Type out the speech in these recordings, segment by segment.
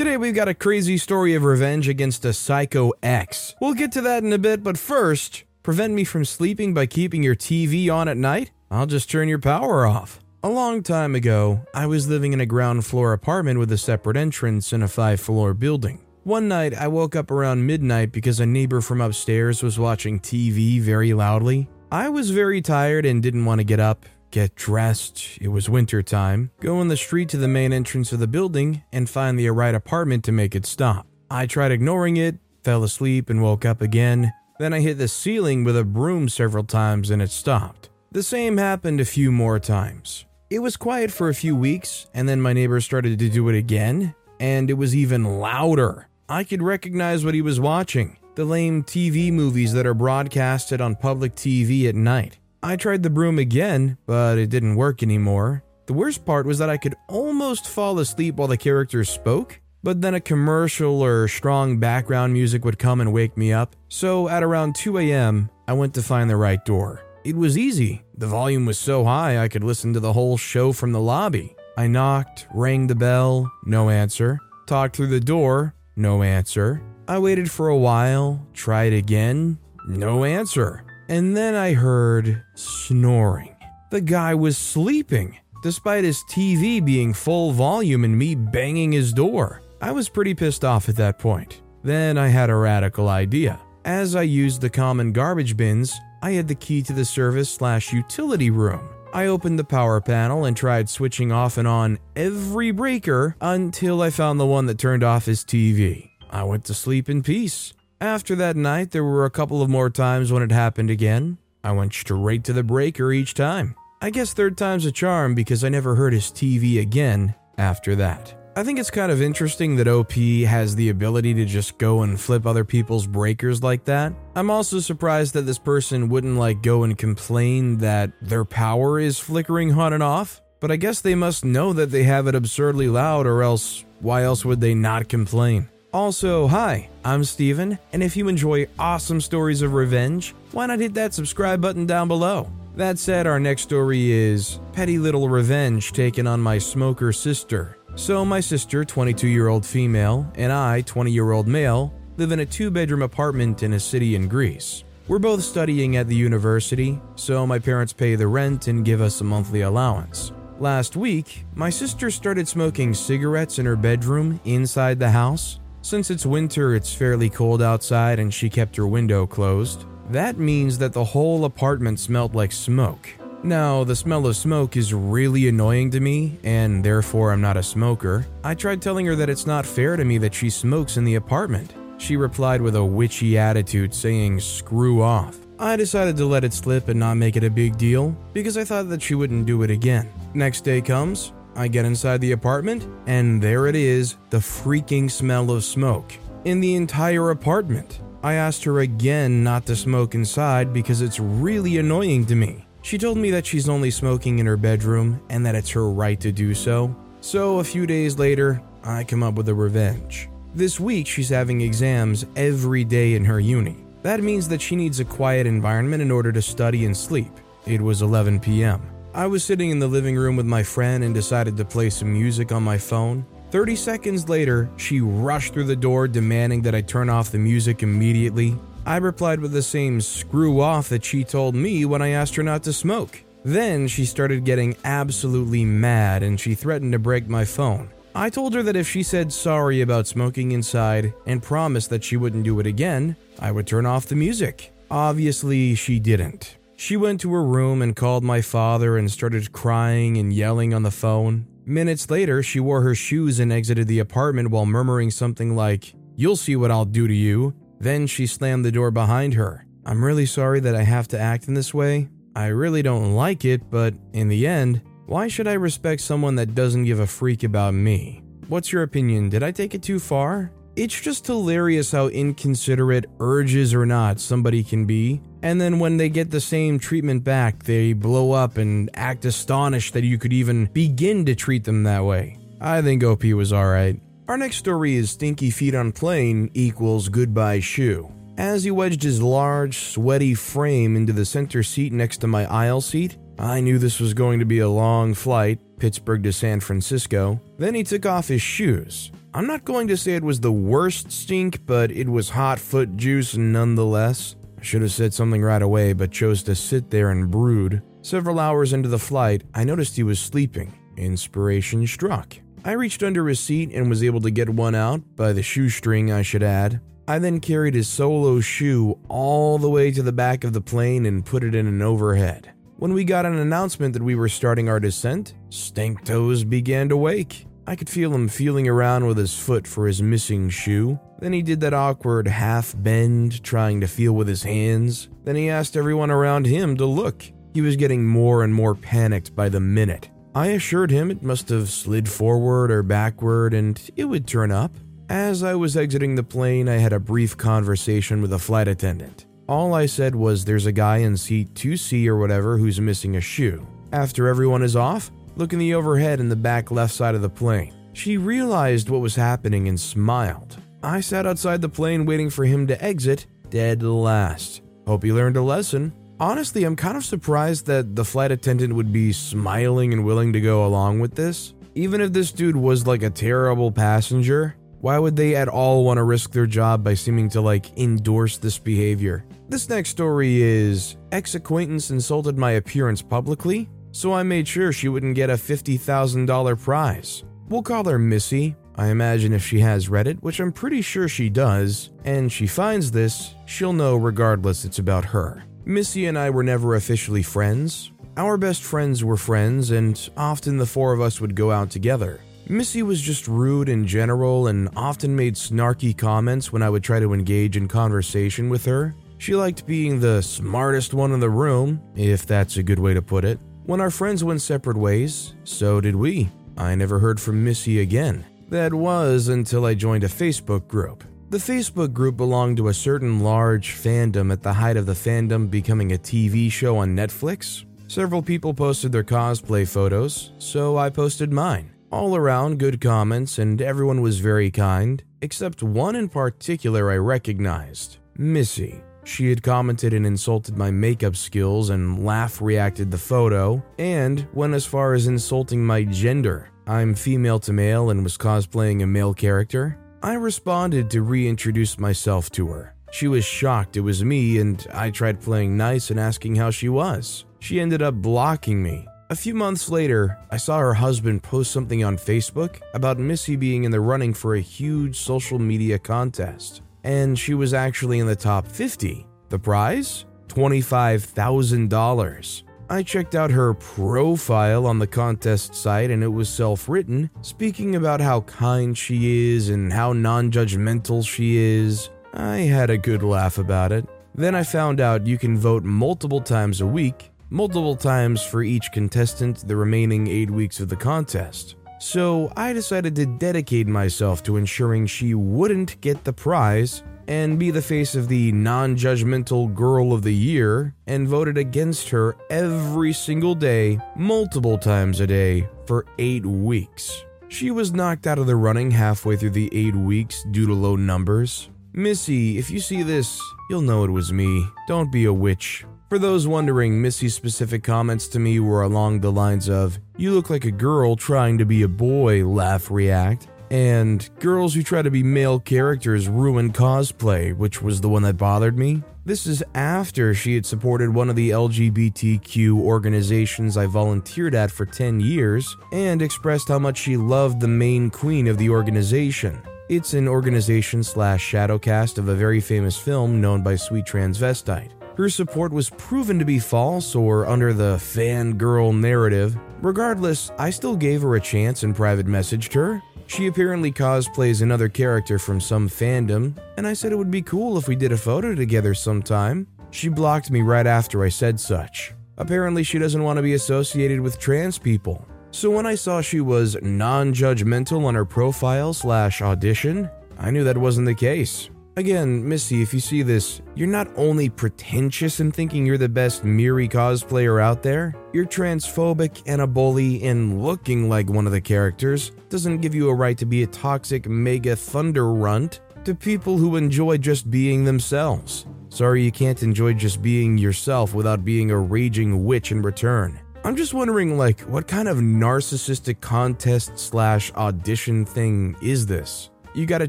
Today we've got a crazy story of revenge against a psycho ex. We'll get to that in a bit, but first, prevent me from sleeping by keeping your TV on at night? I'll just turn your power off. A long time ago, I was living in a ground floor apartment with a separate entrance in a five floor building. One night, I woke up around midnight because a neighbor from upstairs was watching TV very loudly. I was very tired and didn't want to get up, get dressed, it was winter time, go in the street to the main entrance of the building, and find the right apartment to make it stop. I tried ignoring it, fell asleep, and woke up again. Then I hit the ceiling with a broom several times and it stopped. The same happened a few more times. It was quiet for a few weeks, and then my neighbor started to do it again, and it was even louder. I could recognize what he was watching the lame TV movies that are broadcasted on public TV at night. I tried the broom again, but it didn't work anymore. The worst part was that I could almost fall asleep while the characters spoke, but then a commercial or strong background music would come and wake me up. So at around 2 a.m., I went to find the right door. It was easy. The volume was so high I could listen to the whole show from the lobby. I knocked, rang the bell, no answer. Talked through the door, no answer. I waited for a while, tried again, no answer. And then I heard snoring. The guy was sleeping, despite his TV being full volume and me banging his door. I was pretty pissed off at that point. Then I had a radical idea. As I used the common garbage bins, I had the key to the service slash utility room. I opened the power panel and tried switching off and on every breaker until I found the one that turned off his TV. I went to sleep in peace. After that night, there were a couple of more times when it happened again. I went straight to the breaker each time. I guess third time's a charm because I never heard his TV again after that. I think it's kind of interesting that OP has the ability to just go and flip other people's breakers like that. I'm also surprised that this person wouldn't like go and complain that their power is flickering on and off, but I guess they must know that they have it absurdly loud or else why else would they not complain? Also, hi, I'm Steven, and if you enjoy awesome stories of revenge, why not hit that subscribe button down below? That said, our next story is Petty Little Revenge taken on my smoker sister. So, my sister, 22 year old female, and I, 20 year old male, live in a two bedroom apartment in a city in Greece. We're both studying at the university, so my parents pay the rent and give us a monthly allowance. Last week, my sister started smoking cigarettes in her bedroom inside the house. Since it's winter, it's fairly cold outside, and she kept her window closed. That means that the whole apartment smelled like smoke. Now, the smell of smoke is really annoying to me, and therefore I'm not a smoker. I tried telling her that it's not fair to me that she smokes in the apartment. She replied with a witchy attitude, saying, screw off. I decided to let it slip and not make it a big deal, because I thought that she wouldn't do it again. Next day comes, I get inside the apartment, and there it is the freaking smell of smoke in the entire apartment. I asked her again not to smoke inside because it's really annoying to me. She told me that she's only smoking in her bedroom and that it's her right to do so. So, a few days later, I come up with a revenge. This week, she's having exams every day in her uni. That means that she needs a quiet environment in order to study and sleep. It was 11 p.m. I was sitting in the living room with my friend and decided to play some music on my phone. 30 seconds later, she rushed through the door demanding that I turn off the music immediately. I replied with the same screw off that she told me when I asked her not to smoke. Then she started getting absolutely mad and she threatened to break my phone. I told her that if she said sorry about smoking inside and promised that she wouldn't do it again, I would turn off the music. Obviously, she didn't. She went to her room and called my father and started crying and yelling on the phone. Minutes later, she wore her shoes and exited the apartment while murmuring something like, You'll see what I'll do to you. Then she slammed the door behind her. I'm really sorry that I have to act in this way. I really don't like it, but in the end, why should I respect someone that doesn't give a freak about me? What's your opinion? Did I take it too far? It's just hilarious how inconsiderate, urges or not, somebody can be. And then when they get the same treatment back, they blow up and act astonished that you could even begin to treat them that way. I think OP was alright. Our next story is Stinky Feet on Plane equals Goodbye Shoe. As he wedged his large, sweaty frame into the center seat next to my aisle seat, I knew this was going to be a long flight, Pittsburgh to San Francisco. Then he took off his shoes. I'm not going to say it was the worst stink, but it was hot foot juice nonetheless. Should have said something right away, but chose to sit there and brood. Several hours into the flight, I noticed he was sleeping. Inspiration struck. I reached under his seat and was able to get one out, by the shoestring, I should add. I then carried his solo shoe all the way to the back of the plane and put it in an overhead. When we got an announcement that we were starting our descent, Stink Toes began to wake. I could feel him feeling around with his foot for his missing shoe. Then he did that awkward half bend, trying to feel with his hands. Then he asked everyone around him to look. He was getting more and more panicked by the minute. I assured him it must have slid forward or backward and it would turn up. As I was exiting the plane, I had a brief conversation with a flight attendant. All I said was there's a guy in seat 2C or whatever who's missing a shoe. After everyone is off, look in the overhead in the back left side of the plane. She realized what was happening and smiled. I sat outside the plane waiting for him to exit, dead last. Hope he learned a lesson. Honestly, I'm kind of surprised that the flight attendant would be smiling and willing to go along with this. Even if this dude was like a terrible passenger, why would they at all want to risk their job by seeming to like endorse this behavior? This next story is ex acquaintance insulted my appearance publicly, so I made sure she wouldn't get a $50,000 prize. We'll call her Missy. I imagine if she has read it, which I'm pretty sure she does, and she finds this, she'll know regardless it's about her. Missy and I were never officially friends. Our best friends were friends, and often the four of us would go out together. Missy was just rude in general and often made snarky comments when I would try to engage in conversation with her. She liked being the smartest one in the room, if that's a good way to put it. When our friends went separate ways, so did we. I never heard from Missy again. That was until I joined a Facebook group. The Facebook group belonged to a certain large fandom at the height of the fandom becoming a TV show on Netflix. Several people posted their cosplay photos, so I posted mine. All around, good comments, and everyone was very kind, except one in particular I recognized Missy. She had commented and insulted my makeup skills and laugh reacted the photo, and went as far as insulting my gender. I'm female to male and was cosplaying a male character. I responded to reintroduce myself to her. She was shocked it was me, and I tried playing nice and asking how she was. She ended up blocking me. A few months later, I saw her husband post something on Facebook about Missy being in the running for a huge social media contest, and she was actually in the top 50. The prize? $25,000. I checked out her profile on the contest site and it was self written, speaking about how kind she is and how non judgmental she is. I had a good laugh about it. Then I found out you can vote multiple times a week, multiple times for each contestant the remaining eight weeks of the contest. So I decided to dedicate myself to ensuring she wouldn't get the prize and be the face of the non judgmental girl of the year and voted against her every single day, multiple times a day, for eight weeks. She was knocked out of the running halfway through the eight weeks due to low numbers. Missy, if you see this, you'll know it was me. Don't be a witch. For those wondering, Missy's specific comments to me were along the lines of, You look like a girl trying to be a boy, laugh, react and girls who try to be male characters ruin cosplay, which was the one that bothered me. This is after she had supported one of the LGBTQ organizations I volunteered at for 10 years and expressed how much she loved the main queen of the organization. It's an organization slash shadowcast of a very famous film known by Sweet Transvestite. Her support was proven to be false or under the fangirl narrative. Regardless, I still gave her a chance and private messaged her. She apparently cosplays another character from some fandom, and I said it would be cool if we did a photo together sometime. She blocked me right after I said such. Apparently, she doesn't want to be associated with trans people. So when I saw she was non judgmental on her profile slash audition, I knew that wasn't the case. Again, Missy, if you see this, you're not only pretentious in thinking you're the best Miri cosplayer out there, you're transphobic and a bully in looking like one of the characters doesn't give you a right to be a toxic mega thunder runt to people who enjoy just being themselves. Sorry you can't enjoy just being yourself without being a raging witch in return. I'm just wondering, like, what kind of narcissistic contest slash audition thing is this? You got a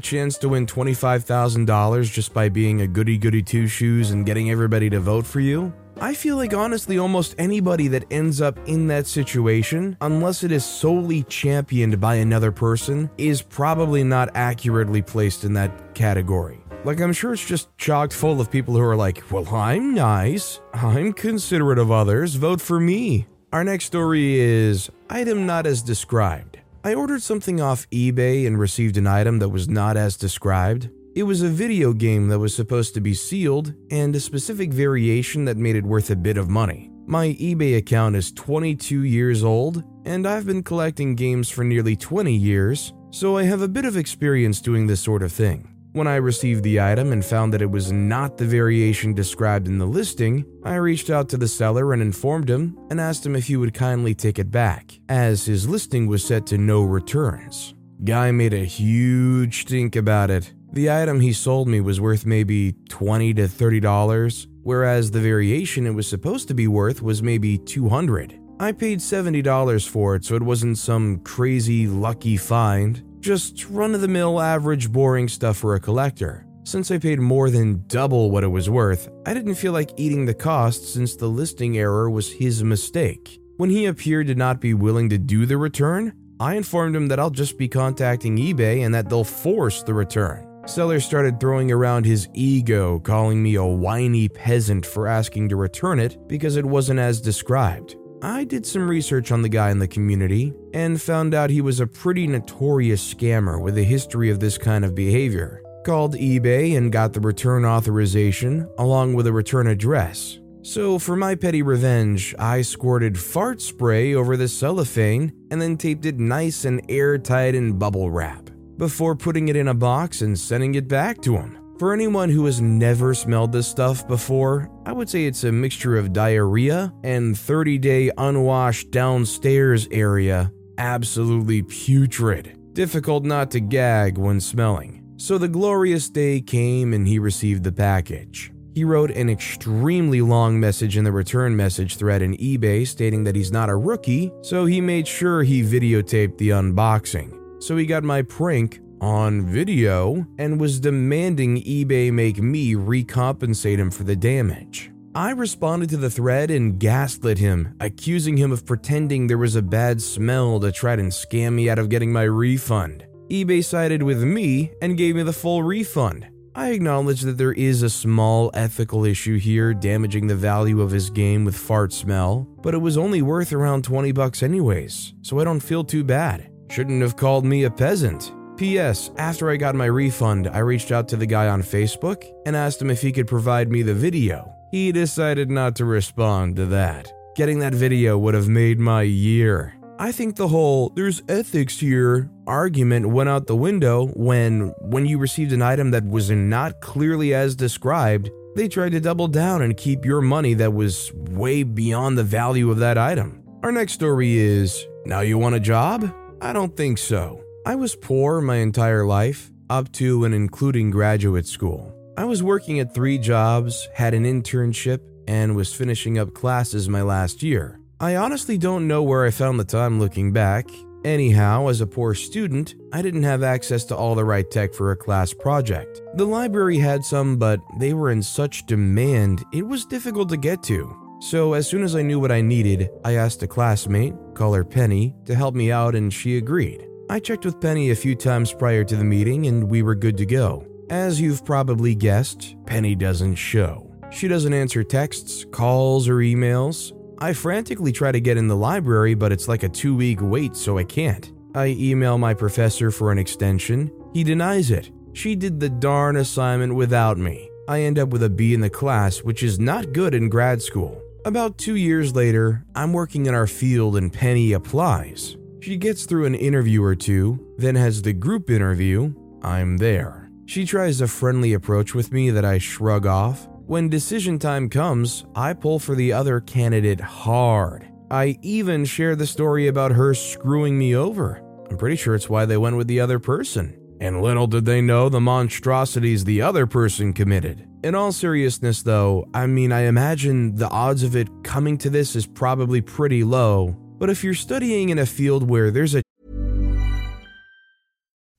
chance to win $25,000 just by being a goody goody two shoes and getting everybody to vote for you? I feel like honestly, almost anybody that ends up in that situation, unless it is solely championed by another person, is probably not accurately placed in that category. Like, I'm sure it's just chocked full of people who are like, well, I'm nice, I'm considerate of others, vote for me. Our next story is Item Not as Described. I ordered something off eBay and received an item that was not as described. It was a video game that was supposed to be sealed and a specific variation that made it worth a bit of money. My eBay account is 22 years old, and I've been collecting games for nearly 20 years, so I have a bit of experience doing this sort of thing. When I received the item and found that it was not the variation described in the listing, I reached out to the seller and informed him and asked him if he would kindly take it back, as his listing was set to no returns. Guy made a huge stink about it. The item he sold me was worth maybe 20 to 30 dollars, whereas the variation it was supposed to be worth was maybe 200. I paid $70 for it, so it wasn't some crazy lucky find. Just run of the mill, average, boring stuff for a collector. Since I paid more than double what it was worth, I didn't feel like eating the cost since the listing error was his mistake. When he appeared to not be willing to do the return, I informed him that I'll just be contacting eBay and that they'll force the return. Seller started throwing around his ego, calling me a whiny peasant for asking to return it because it wasn't as described. I did some research on the guy in the community and found out he was a pretty notorious scammer with a history of this kind of behavior. Called eBay and got the return authorization along with a return address. So, for my petty revenge, I squirted fart spray over the cellophane and then taped it nice and airtight in bubble wrap before putting it in a box and sending it back to him. For anyone who has never smelled this stuff before, I would say it's a mixture of diarrhea and 30 day unwashed downstairs area. Absolutely putrid. Difficult not to gag when smelling. So the glorious day came and he received the package. He wrote an extremely long message in the return message thread in eBay stating that he's not a rookie, so he made sure he videotaped the unboxing. So he got my prank on video and was demanding eBay make me recompensate him for the damage. I responded to the thread and gaslit him, accusing him of pretending there was a bad smell to try and scam me out of getting my refund. eBay sided with me and gave me the full refund. I acknowledge that there is a small ethical issue here damaging the value of his game with fart smell, but it was only worth around 20 bucks anyways, so I don't feel too bad. Shouldn't have called me a peasant. P.S. After I got my refund, I reached out to the guy on Facebook and asked him if he could provide me the video. He decided not to respond to that. Getting that video would have made my year. I think the whole there's ethics here argument went out the window when when you received an item that was not clearly as described, they tried to double down and keep your money that was way beyond the value of that item. Our next story is now you want a job? I don't think so. I was poor my entire life, up to and including graduate school. I was working at three jobs, had an internship, and was finishing up classes my last year. I honestly don't know where I found the time looking back. Anyhow, as a poor student, I didn't have access to all the right tech for a class project. The library had some, but they were in such demand, it was difficult to get to. So, as soon as I knew what I needed, I asked a classmate, call her Penny, to help me out, and she agreed. I checked with Penny a few times prior to the meeting and we were good to go. As you've probably guessed, Penny doesn't show. She doesn't answer texts, calls, or emails. I frantically try to get in the library, but it's like a two week wait, so I can't. I email my professor for an extension. He denies it. She did the darn assignment without me. I end up with a B in the class, which is not good in grad school. About two years later, I'm working in our field and Penny applies. She gets through an interview or two, then has the group interview. I'm there. She tries a friendly approach with me that I shrug off. When decision time comes, I pull for the other candidate hard. I even share the story about her screwing me over. I'm pretty sure it's why they went with the other person. And little did they know the monstrosities the other person committed. In all seriousness, though, I mean, I imagine the odds of it coming to this is probably pretty low. But if you're studying in a field where there's a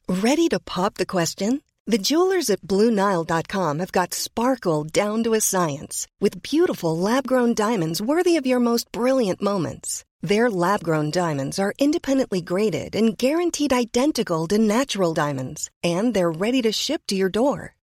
Ready to pop the question? The jewelers at BlueNile.com have got sparkle down to a science with beautiful lab grown diamonds worthy of your most brilliant moments. Their lab grown diamonds are independently graded and guaranteed identical to natural diamonds, and they're ready to ship to your door.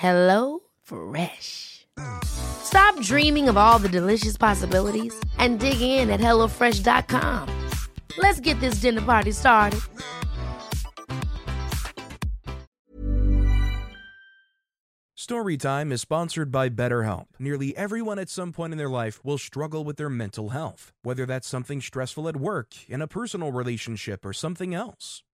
Hello Fresh. Stop dreaming of all the delicious possibilities and dig in at HelloFresh.com. Let's get this dinner party started. Storytime is sponsored by BetterHelp. Nearly everyone at some point in their life will struggle with their mental health, whether that's something stressful at work, in a personal relationship, or something else.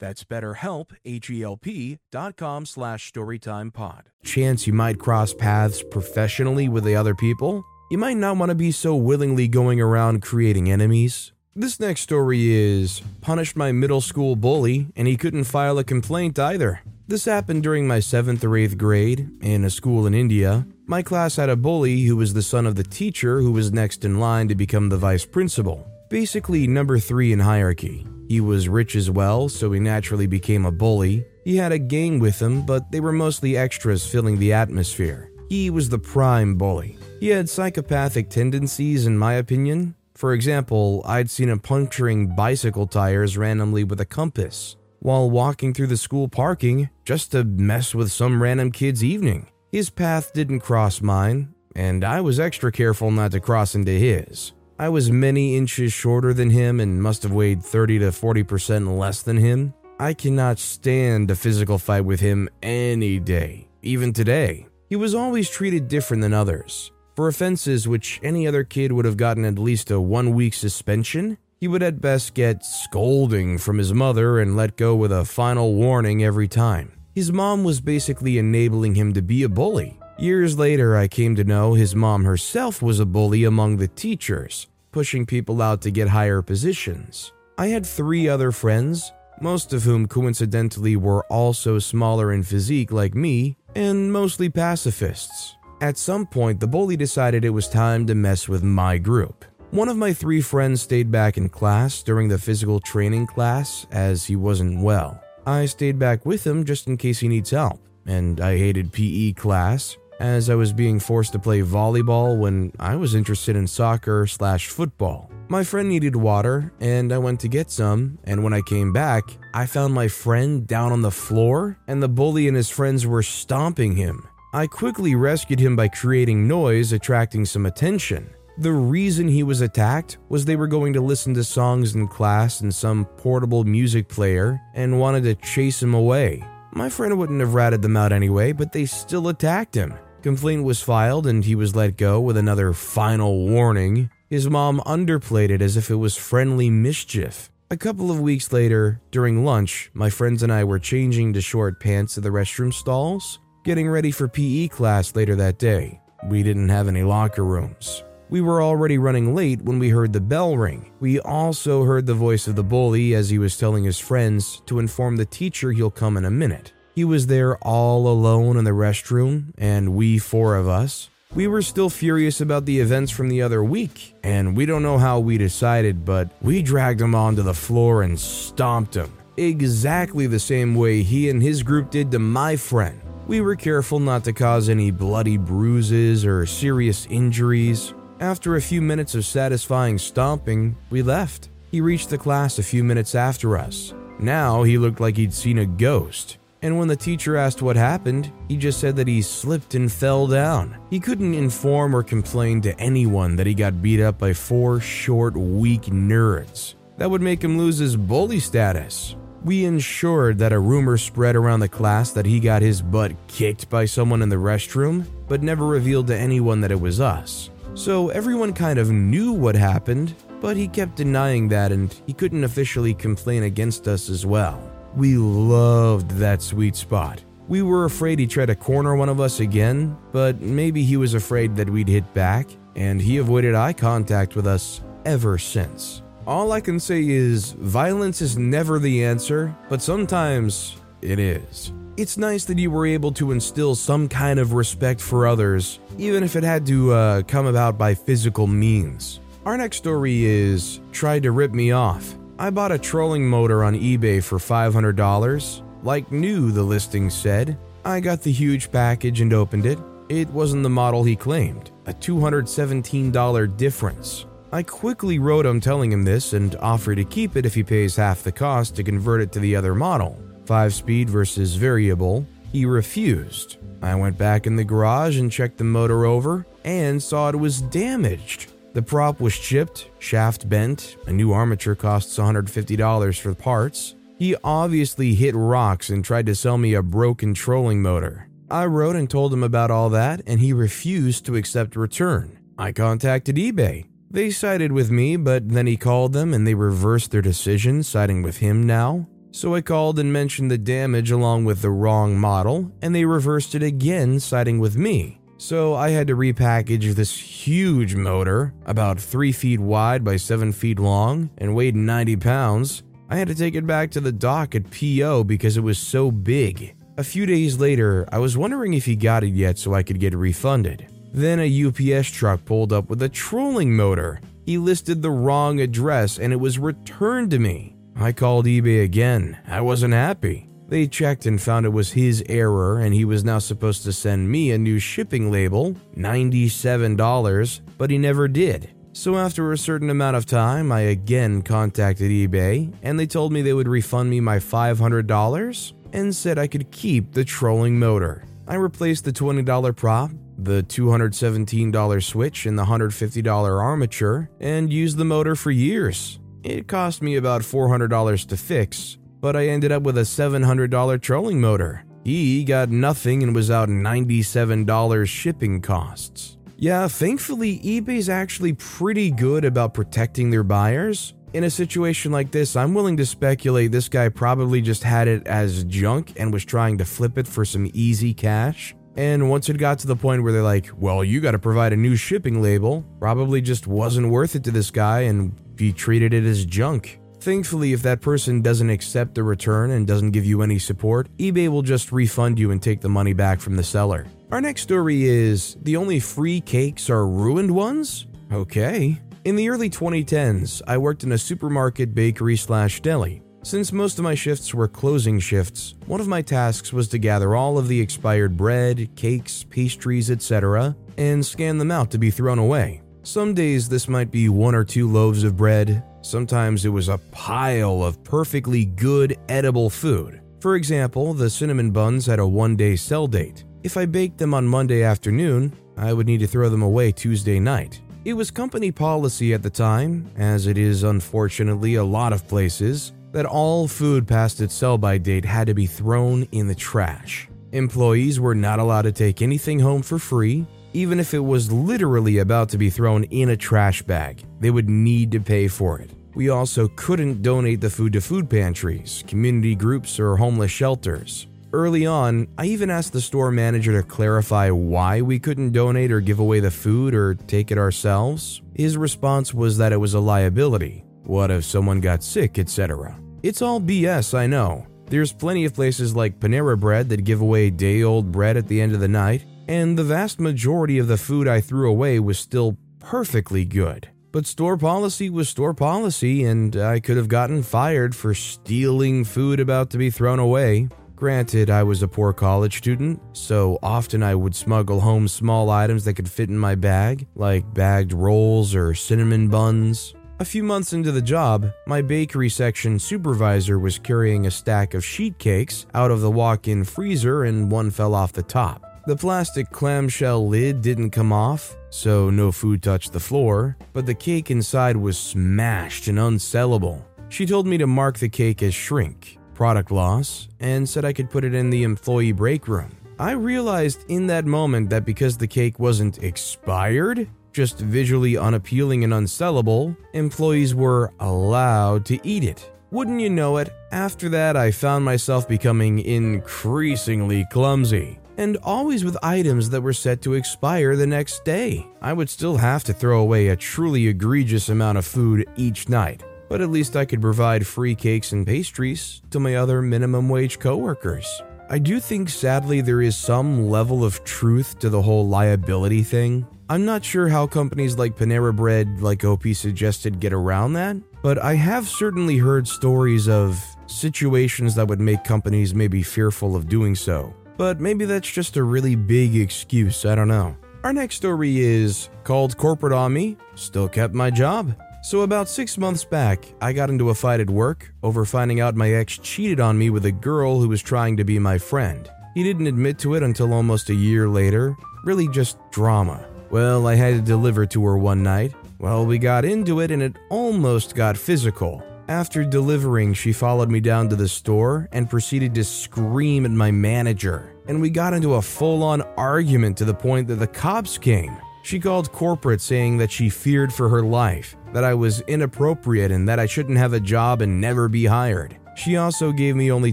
That's betterhelp, H-E-L-P dot com slash storytimepod. Chance you might cross paths professionally with the other people? You might not want to be so willingly going around creating enemies. This next story is punished my middle school bully and he couldn't file a complaint either. This happened during my 7th or 8th grade in a school in India. My class had a bully who was the son of the teacher who was next in line to become the vice principal. Basically, number 3 in hierarchy. He was rich as well, so he naturally became a bully. He had a gang with him, but they were mostly extras filling the atmosphere. He was the prime bully. He had psychopathic tendencies, in my opinion. For example, I'd seen him puncturing bicycle tires randomly with a compass while walking through the school parking just to mess with some random kid's evening. His path didn't cross mine, and I was extra careful not to cross into his. I was many inches shorter than him and must have weighed 30 to 40% less than him. I cannot stand a physical fight with him any day, even today. He was always treated different than others. For offenses which any other kid would have gotten at least a one week suspension, he would at best get scolding from his mother and let go with a final warning every time. His mom was basically enabling him to be a bully. Years later, I came to know his mom herself was a bully among the teachers, pushing people out to get higher positions. I had three other friends, most of whom coincidentally were also smaller in physique like me, and mostly pacifists. At some point, the bully decided it was time to mess with my group. One of my three friends stayed back in class during the physical training class as he wasn't well. I stayed back with him just in case he needs help, and I hated PE class as I was being forced to play volleyball when I was interested in soccer slash football. My friend needed water, and I went to get some, and when I came back, I found my friend down on the floor, and the bully and his friends were stomping him. I quickly rescued him by creating noise, attracting some attention. The reason he was attacked was they were going to listen to songs in class in some portable music player and wanted to chase him away. My friend wouldn't have ratted them out anyway, but they still attacked him. Complaint was filed and he was let go with another final warning. His mom underplayed it as if it was friendly mischief. A couple of weeks later, during lunch, my friends and I were changing to short pants at the restroom stalls, getting ready for PE class later that day. We didn't have any locker rooms. We were already running late when we heard the bell ring. We also heard the voice of the bully as he was telling his friends to inform the teacher he'll come in a minute. He was there all alone in the restroom, and we four of us. We were still furious about the events from the other week, and we don't know how we decided, but we dragged him onto the floor and stomped him. Exactly the same way he and his group did to my friend. We were careful not to cause any bloody bruises or serious injuries. After a few minutes of satisfying stomping, we left. He reached the class a few minutes after us. Now he looked like he'd seen a ghost. And when the teacher asked what happened, he just said that he slipped and fell down. He couldn't inform or complain to anyone that he got beat up by four short, weak nerds. That would make him lose his bully status. We ensured that a rumor spread around the class that he got his butt kicked by someone in the restroom, but never revealed to anyone that it was us. So everyone kind of knew what happened, but he kept denying that and he couldn't officially complain against us as well. We loved that sweet spot. We were afraid he'd try to corner one of us again, but maybe he was afraid that we'd hit back, and he avoided eye contact with us ever since. All I can say is violence is never the answer, but sometimes it is. It's nice that you were able to instill some kind of respect for others, even if it had to uh, come about by physical means. Our next story is Tried to Rip Me Off. I bought a trolling motor on eBay for $500. Like new, the listing said. I got the huge package and opened it. It wasn't the model he claimed, a $217 difference. I quickly wrote him telling him this and offered to keep it if he pays half the cost to convert it to the other model. 5 speed versus variable, he refused. I went back in the garage and checked the motor over and saw it was damaged. The prop was chipped, shaft bent, a new armature costs $150 for parts. He obviously hit rocks and tried to sell me a broken trolling motor. I wrote and told him about all that, and he refused to accept return. I contacted eBay. They sided with me, but then he called them and they reversed their decision, siding with him now. So I called and mentioned the damage along with the wrong model, and they reversed it again, siding with me. So I had to repackage this huge motor, about 3 feet wide by 7 feet long, and weighed 90 pounds. I had to take it back to the dock at PO because it was so big. A few days later, I was wondering if he got it yet so I could get refunded. Then a UPS truck pulled up with a trolling motor. He listed the wrong address and it was returned to me. I called eBay again. I wasn't happy. They checked and found it was his error, and he was now supposed to send me a new shipping label, $97, but he never did. So, after a certain amount of time, I again contacted eBay, and they told me they would refund me my $500 and said I could keep the trolling motor. I replaced the $20 prop, the $217 switch, and the $150 armature, and used the motor for years. It cost me about $400 to fix, but I ended up with a $700 trolling motor. He got nothing and was out $97 shipping costs. Yeah, thankfully, eBay's actually pretty good about protecting their buyers. In a situation like this, I'm willing to speculate this guy probably just had it as junk and was trying to flip it for some easy cash. And once it got to the point where they're like, well, you got to provide a new shipping label, probably just wasn't worth it to this guy and he treated it as junk. Thankfully, if that person doesn't accept the return and doesn't give you any support, eBay will just refund you and take the money back from the seller. Our next story is The only free cakes are ruined ones? Okay. In the early 2010s, I worked in a supermarket bakery slash deli. Since most of my shifts were closing shifts, one of my tasks was to gather all of the expired bread, cakes, pastries, etc., and scan them out to be thrown away. Some days this might be one or two loaves of bread, sometimes it was a pile of perfectly good edible food. For example, the cinnamon buns had a one day sell date. If I baked them on Monday afternoon, I would need to throw them away Tuesday night. It was company policy at the time, as it is unfortunately a lot of places, that all food past its sell by date had to be thrown in the trash. Employees were not allowed to take anything home for free, Even if it was literally about to be thrown in a trash bag, they would need to pay for it. We also couldn't donate the food to food pantries, community groups, or homeless shelters. Early on, I even asked the store manager to clarify why we couldn't donate or give away the food or take it ourselves. His response was that it was a liability. What if someone got sick, etc.? It's all BS, I know. There's plenty of places like Panera Bread that give away day old bread at the end of the night, and the vast majority of the food I threw away was still perfectly good. But store policy was store policy, and I could have gotten fired for stealing food about to be thrown away. Granted, I was a poor college student, so often I would smuggle home small items that could fit in my bag, like bagged rolls or cinnamon buns. A few months into the job, my bakery section supervisor was carrying a stack of sheet cakes out of the walk in freezer and one fell off the top. The plastic clamshell lid didn't come off, so no food touched the floor, but the cake inside was smashed and unsellable. She told me to mark the cake as shrink, product loss, and said I could put it in the employee break room. I realized in that moment that because the cake wasn't expired, just visually unappealing and unsellable, employees were allowed to eat it. Wouldn't you know it, after that I found myself becoming increasingly clumsy. And always with items that were set to expire the next day. I would still have to throw away a truly egregious amount of food each night but at least I could provide free cakes and pastries to my other minimum wage coworkers. I do think sadly there is some level of truth to the whole liability thing. I'm not sure how companies like Panera Bread, like OP suggested, get around that, but I have certainly heard stories of situations that would make companies maybe fearful of doing so. But maybe that's just a really big excuse, I don't know. Our next story is called Corporate on Me, Still Kept My Job. So, about six months back, I got into a fight at work over finding out my ex cheated on me with a girl who was trying to be my friend. He didn't admit to it until almost a year later. Really just drama. Well, I had to deliver to her one night. Well, we got into it and it almost got physical. After delivering, she followed me down to the store and proceeded to scream at my manager. And we got into a full on argument to the point that the cops came. She called corporate saying that she feared for her life, that I was inappropriate and that I shouldn't have a job and never be hired. She also gave me only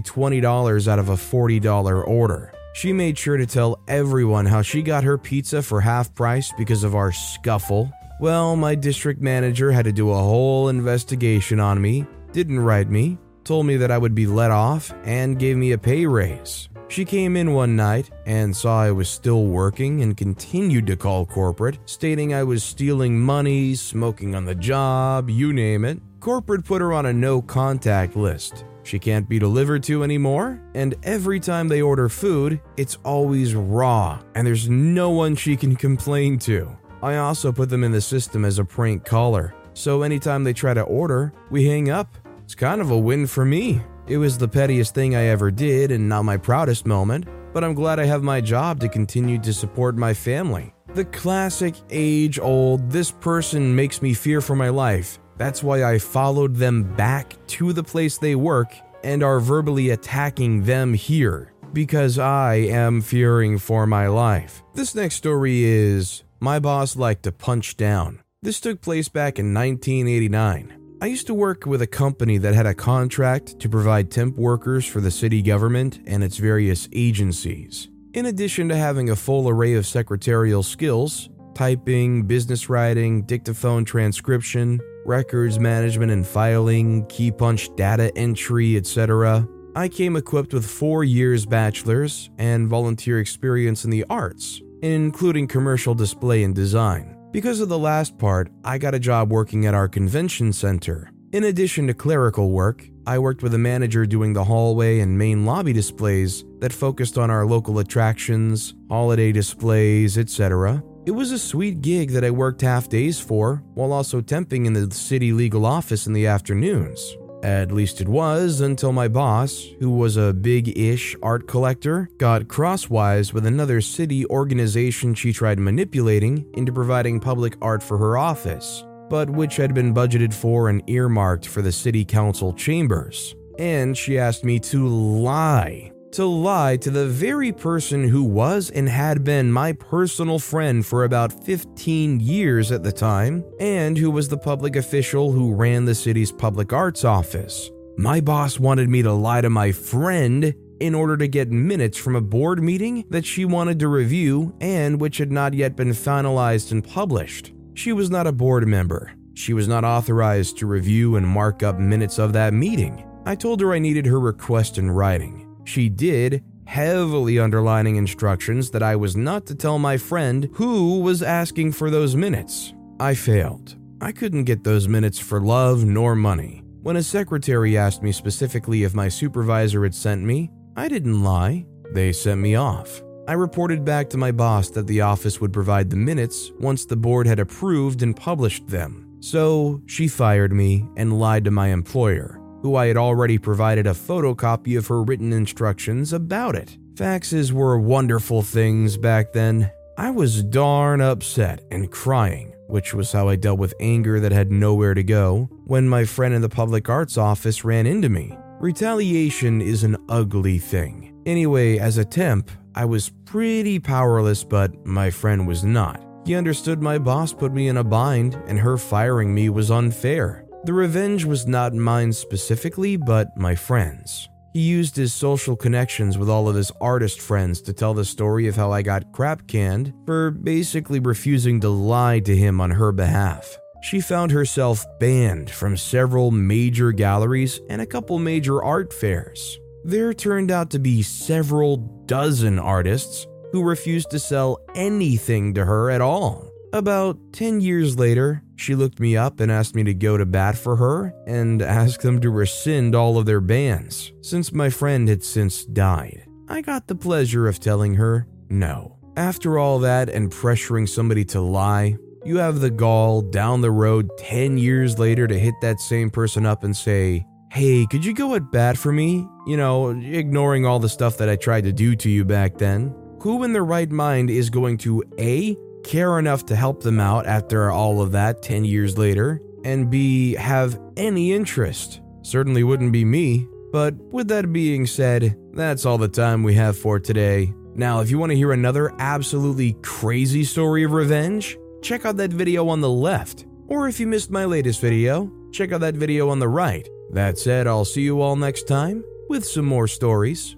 $20 out of a $40 order. She made sure to tell everyone how she got her pizza for half price because of our scuffle. Well, my district manager had to do a whole investigation on me, didn't write me, told me that I would be let off, and gave me a pay raise. She came in one night and saw I was still working and continued to call corporate, stating I was stealing money, smoking on the job, you name it. Corporate put her on a no contact list. She can't be delivered to anymore, and every time they order food, it's always raw, and there's no one she can complain to. I also put them in the system as a prank caller, so anytime they try to order, we hang up. It's kind of a win for me. It was the pettiest thing I ever did and not my proudest moment, but I'm glad I have my job to continue to support my family. The classic age old, this person makes me fear for my life. That's why I followed them back to the place they work and are verbally attacking them here because I am fearing for my life. This next story is My boss liked to punch down. This took place back in 1989. I used to work with a company that had a contract to provide temp workers for the city government and its various agencies. In addition to having a full array of secretarial skills typing, business writing, dictaphone transcription, records management and filing, key punch data entry, etc. I came equipped with four years bachelor's and volunteer experience in the arts, including commercial display and design. Because of the last part, I got a job working at our convention center. In addition to clerical work, I worked with a manager doing the hallway and main lobby displays that focused on our local attractions, holiday displays, etc. It was a sweet gig that I worked half days for, while also temping in the city legal office in the afternoons. At least it was until my boss, who was a big ish art collector, got crosswise with another city organization she tried manipulating into providing public art for her office, but which had been budgeted for and earmarked for the city council chambers. And she asked me to lie to lie to the very person who was and had been my personal friend for about 15 years at the time, and who was the public official who ran the city's public arts office. My boss wanted me to lie to my friend in order to get minutes from a board meeting that she wanted to review and which had not yet been finalized and published. She was not a board member. She was not authorized to review and mark up minutes of that meeting. I told her I needed her request in writing. She did, heavily underlining instructions that I was not to tell my friend who was asking for those minutes. I failed. I couldn't get those minutes for love nor money. When a secretary asked me specifically if my supervisor had sent me, I didn't lie. They sent me off. I reported back to my boss that the office would provide the minutes once the board had approved and published them. So she fired me and lied to my employer, who I had already provided a photocopy of her written instructions about it. Faxes were wonderful things back then. I was darn upset and crying, which was how I dealt with anger that had nowhere to go, when my friend in the public arts office ran into me. Retaliation is an ugly thing. Anyway, as a temp, I was pretty powerless, but my friend was not. He understood my boss put me in a bind, and her firing me was unfair. The revenge was not mine specifically, but my friend's. He used his social connections with all of his artist friends to tell the story of how I got crap canned for basically refusing to lie to him on her behalf she found herself banned from several major galleries and a couple major art fairs. There turned out to be several dozen artists who refused to sell anything to her at all. About 10 years later, she looked me up and asked me to go to bat for her and ask them to rescind all of their bans, since my friend had since died. I got the pleasure of telling her no. After all that and pressuring somebody to lie, you have the gall down the road 10 years later to hit that same person up and say, Hey, could you go at bat for me? You know, ignoring all the stuff that I tried to do to you back then. Who in their right mind is going to A, care enough to help them out after all of that 10 years later, and B, have any interest? Certainly wouldn't be me. But with that being said, that's all the time we have for today. Now, if you want to hear another absolutely crazy story of revenge, check out that video on the left. Or if you missed my latest video, check out that video on the right. That said, I'll see you all next time with some more stories.